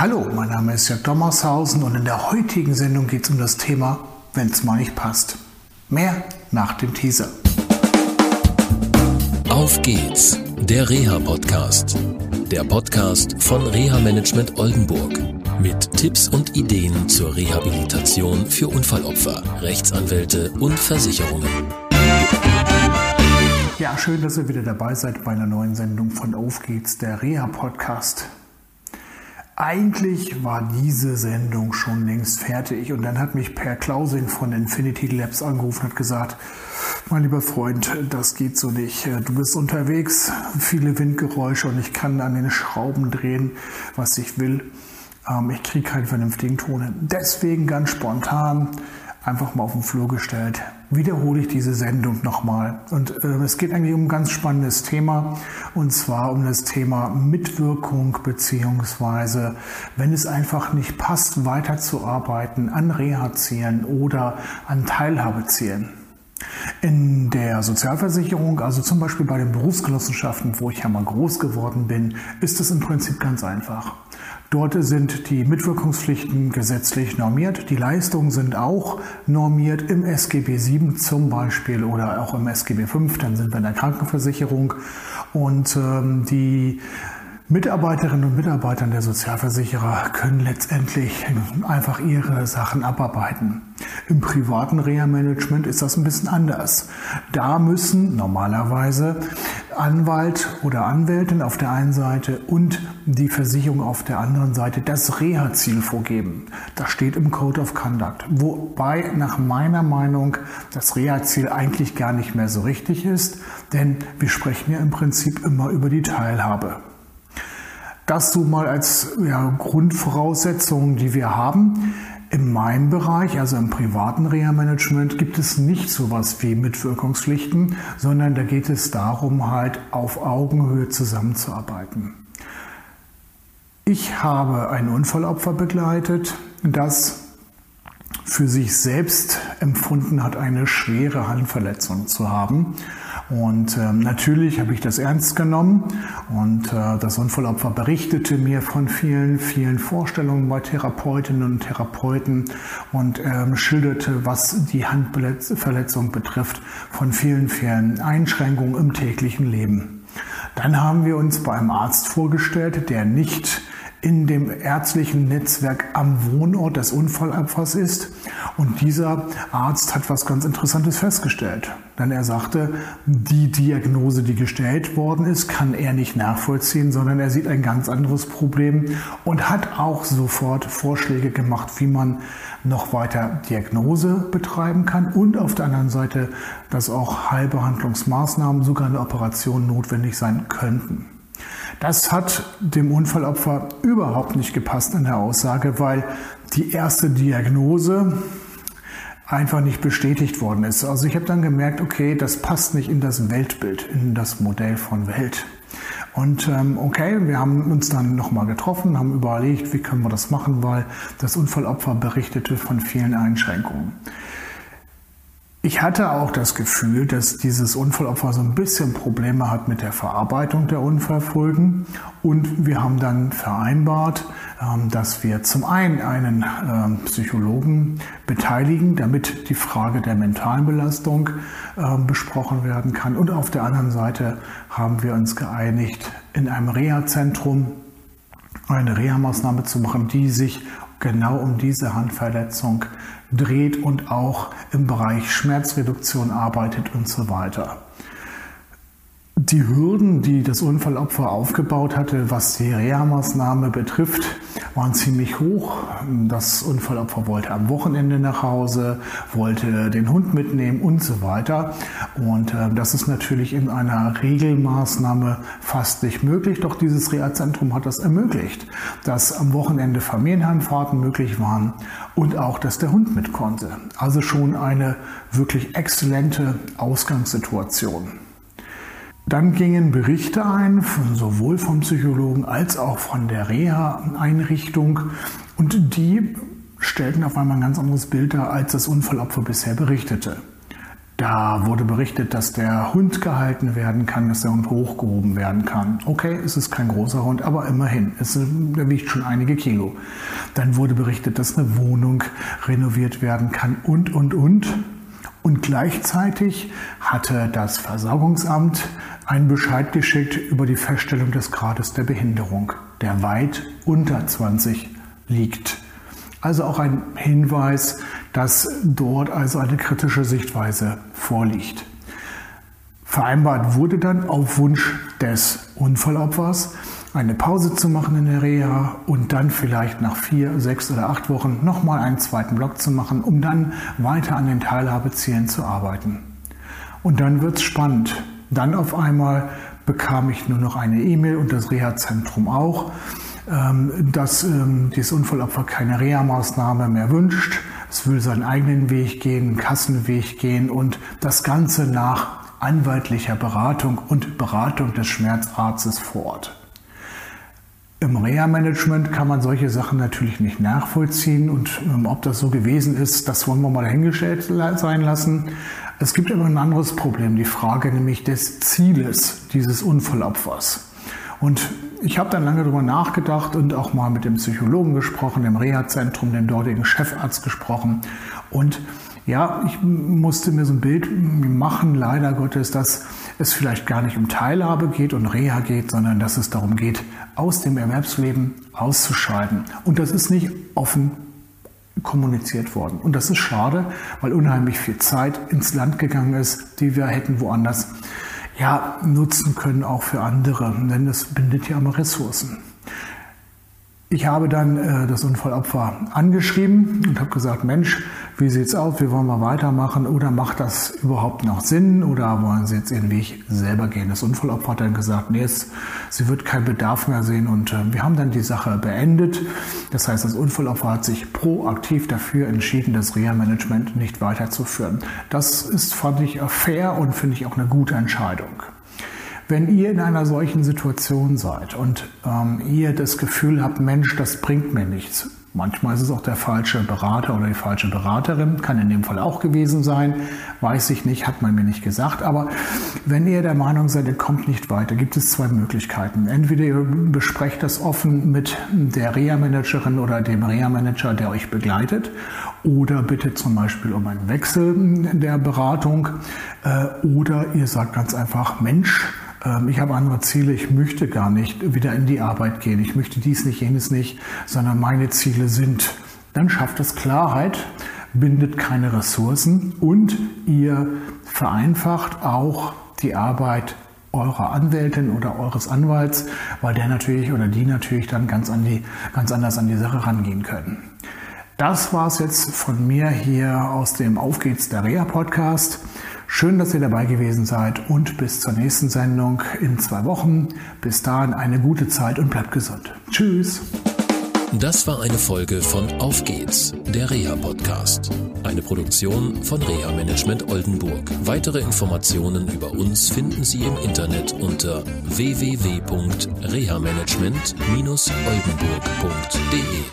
Hallo, mein Name ist Jörg Dommershausen und in der heutigen Sendung geht es um das Thema, wenn es mal nicht passt. Mehr nach dem Teaser. Auf geht's, der Reha-Podcast. Der Podcast von Reha Management Oldenburg. Mit Tipps und Ideen zur Rehabilitation für Unfallopfer, Rechtsanwälte und Versicherungen. Ja, schön, dass ihr wieder dabei seid bei einer neuen Sendung von Auf geht's, der Reha-Podcast. Eigentlich war diese Sendung schon längst fertig und dann hat mich Per Klausing von Infinity Labs angerufen und hat gesagt, mein lieber Freund, das geht so nicht. Du bist unterwegs, viele Windgeräusche und ich kann an den Schrauben drehen, was ich will. Ähm, ich kriege keinen vernünftigen Ton. Deswegen ganz spontan einfach mal auf den Flur gestellt. Wiederhole ich diese Sendung nochmal. Und äh, es geht eigentlich um ein ganz spannendes Thema. Und zwar um das Thema Mitwirkung beziehungsweise, wenn es einfach nicht passt, weiterzuarbeiten an Reha-Zielen oder an Teilhabezielen. In der Sozialversicherung, also zum Beispiel bei den Berufsgenossenschaften, wo ich ja mal groß geworden bin, ist es im Prinzip ganz einfach. Dort sind die Mitwirkungspflichten gesetzlich normiert. Die Leistungen sind auch normiert im SGB 7 zum Beispiel oder auch im SGB 5. Dann sind wir in der Krankenversicherung. Und ähm, die Mitarbeiterinnen und Mitarbeiter der Sozialversicherer können letztendlich einfach ihre Sachen abarbeiten. Im privaten Reha-Management ist das ein bisschen anders. Da müssen normalerweise Anwalt oder Anwältin auf der einen Seite und die Versicherung auf der anderen Seite das Reha-Ziel vorgeben. Das steht im Code of Conduct. Wobei nach meiner Meinung das Reha-Ziel eigentlich gar nicht mehr so richtig ist, denn wir sprechen ja im Prinzip immer über die Teilhabe. Das so mal als ja, Grundvoraussetzungen, die wir haben. In meinem Bereich, also im privaten Reha-Management, gibt es nicht so etwas wie Mitwirkungspflichten, sondern da geht es darum, halt auf Augenhöhe zusammenzuarbeiten. Ich habe ein Unfallopfer begleitet, das für sich selbst empfunden hat, eine schwere Handverletzung zu haben. Und ähm, natürlich habe ich das ernst genommen und äh, das Unfallopfer berichtete mir von vielen, vielen Vorstellungen bei Therapeutinnen und Therapeuten und ähm, schilderte, was die Handverletzung betrifft, von vielen, vielen Einschränkungen im täglichen Leben. Dann haben wir uns bei einem Arzt vorgestellt, der nicht in dem ärztlichen Netzwerk am Wohnort des Unfallopfers ist. Und dieser Arzt hat was ganz Interessantes festgestellt. Denn er sagte, die Diagnose, die gestellt worden ist, kann er nicht nachvollziehen, sondern er sieht ein ganz anderes Problem und hat auch sofort Vorschläge gemacht, wie man noch weiter Diagnose betreiben kann und auf der anderen Seite, dass auch Heilbehandlungsmaßnahmen, sogar eine Operation notwendig sein könnten. Das hat dem Unfallopfer überhaupt nicht gepasst in der Aussage, weil die erste Diagnose einfach nicht bestätigt worden ist. Also ich habe dann gemerkt, okay, das passt nicht in das Weltbild, in das Modell von Welt. Und ähm, okay, wir haben uns dann nochmal getroffen, haben überlegt, wie können wir das machen, weil das Unfallopfer berichtete von vielen Einschränkungen. Ich hatte auch das Gefühl, dass dieses Unfallopfer so ein bisschen Probleme hat mit der Verarbeitung der Unfallfolgen. Und wir haben dann vereinbart, ähm, dass wir zum einen einen ähm, Psychologen beteiligen, damit die Frage der mentalen Belastung ähm, besprochen werden kann. Und auf der anderen Seite haben wir uns geeinigt, in einem Reha-Zentrum eine Reha-Maßnahme zu machen, die sich genau um diese Handverletzung dreht und auch im Bereich Schmerzreduktion arbeitet und so weiter. Die Hürden, die das Unfallopfer aufgebaut hatte, was die Reha-Maßnahme betrifft, waren ziemlich hoch. Das Unfallopfer wollte am Wochenende nach Hause, wollte den Hund mitnehmen und so weiter. Und äh, das ist natürlich in einer Regelmaßnahme fast nicht möglich. Doch dieses Reha-Zentrum hat das ermöglicht, dass am Wochenende Familienheimfahrten möglich waren und auch, dass der Hund mit konnte. Also schon eine wirklich exzellente Ausgangssituation. Dann gingen Berichte ein, sowohl vom Psychologen als auch von der Reha-Einrichtung und die stellten auf einmal ein ganz anderes Bild dar, als das Unfallopfer bisher berichtete. Da wurde berichtet, dass der Hund gehalten werden kann, dass der Hund hochgehoben werden kann. Okay, es ist kein großer Hund, aber immerhin, es, der wiegt schon einige Kilo. Dann wurde berichtet, dass eine Wohnung renoviert werden kann und, und, und. Und gleichzeitig hatte das Versorgungsamt einen Bescheid geschickt über die Feststellung des Grades der Behinderung, der weit unter 20 liegt. Also auch ein Hinweis, dass dort also eine kritische Sichtweise vorliegt. Vereinbart wurde dann auf Wunsch des Unfallopfers eine Pause zu machen in der Reha und dann vielleicht nach vier, sechs oder acht Wochen nochmal einen zweiten Block zu machen, um dann weiter an den Teilhabezielen zu arbeiten. Und dann wird es spannend. Dann auf einmal bekam ich nur noch eine E-Mail und das Reha-Zentrum auch, ähm, dass ähm, dieses Unfallopfer keine Reha-Maßnahme mehr wünscht es will seinen eigenen Weg gehen, einen Kassenweg gehen und das Ganze nach anwaltlicher Beratung und Beratung des Schmerzarztes vor Ort. Im Reha-Management kann man solche Sachen natürlich nicht nachvollziehen und ähm, ob das so gewesen ist, das wollen wir mal dahingestellt sein lassen. Es gibt aber ein anderes Problem, die Frage nämlich des Zieles dieses Unfallopfers. Und ich habe dann lange darüber nachgedacht und auch mal mit dem Psychologen gesprochen, dem Reha-Zentrum, dem dortigen Chefarzt gesprochen. Und ja, ich musste mir so ein Bild machen, leider Gottes, dass es vielleicht gar nicht um Teilhabe geht und Reha geht, sondern dass es darum geht, aus dem Erwerbsleben auszuscheiden. Und das ist nicht offen kommuniziert worden. Und das ist schade, weil unheimlich viel Zeit ins Land gegangen ist, die wir hätten woanders ja, nutzen können, auch für andere, denn es bindet ja immer Ressourcen. Ich habe dann äh, das Unfallopfer angeschrieben und habe gesagt, Mensch, wie sieht's aus? Wie wollen wir weitermachen? Oder macht das überhaupt noch Sinn? Oder wollen Sie jetzt Ihren Weg selber gehen? Das Unfallopfer hat dann gesagt, nee, es, sie wird keinen Bedarf mehr sehen. Und äh, wir haben dann die Sache beendet. Das heißt, das Unfallopfer hat sich proaktiv dafür entschieden, das Reha-Management nicht weiterzuführen. Das ist, fand ich, fair und finde ich auch eine gute Entscheidung. Wenn ihr in einer solchen Situation seid und ähm, ihr das Gefühl habt, Mensch, das bringt mir nichts, Manchmal ist es auch der falsche Berater oder die falsche Beraterin, kann in dem Fall auch gewesen sein, weiß ich nicht, hat man mir nicht gesagt. Aber wenn ihr der Meinung seid, ihr kommt nicht weiter, gibt es zwei Möglichkeiten. Entweder ihr besprecht das offen mit der Reha-Managerin oder dem Reha-Manager, der euch begleitet, oder bittet zum Beispiel um einen Wechsel der Beratung, äh, oder ihr sagt ganz einfach, Mensch, ich habe andere Ziele, ich möchte gar nicht wieder in die Arbeit gehen, ich möchte dies nicht, jenes nicht, sondern meine Ziele sind. Dann schafft es Klarheit, bindet keine Ressourcen und ihr vereinfacht auch die Arbeit eurer Anwältin oder eures Anwalts, weil der natürlich oder die natürlich dann ganz, an die, ganz anders an die Sache rangehen können. Das war es jetzt von mir hier aus dem Auf geht's der Reha Podcast. Schön, dass ihr dabei gewesen seid und bis zur nächsten Sendung in zwei Wochen. Bis dahin eine gute Zeit und bleibt gesund. Tschüss. Das war eine Folge von Auf geht's, der Reha-Podcast. Eine Produktion von Reha Management Oldenburg. Weitere Informationen über uns finden Sie im Internet unter www.rehamanagement-oldenburg.de.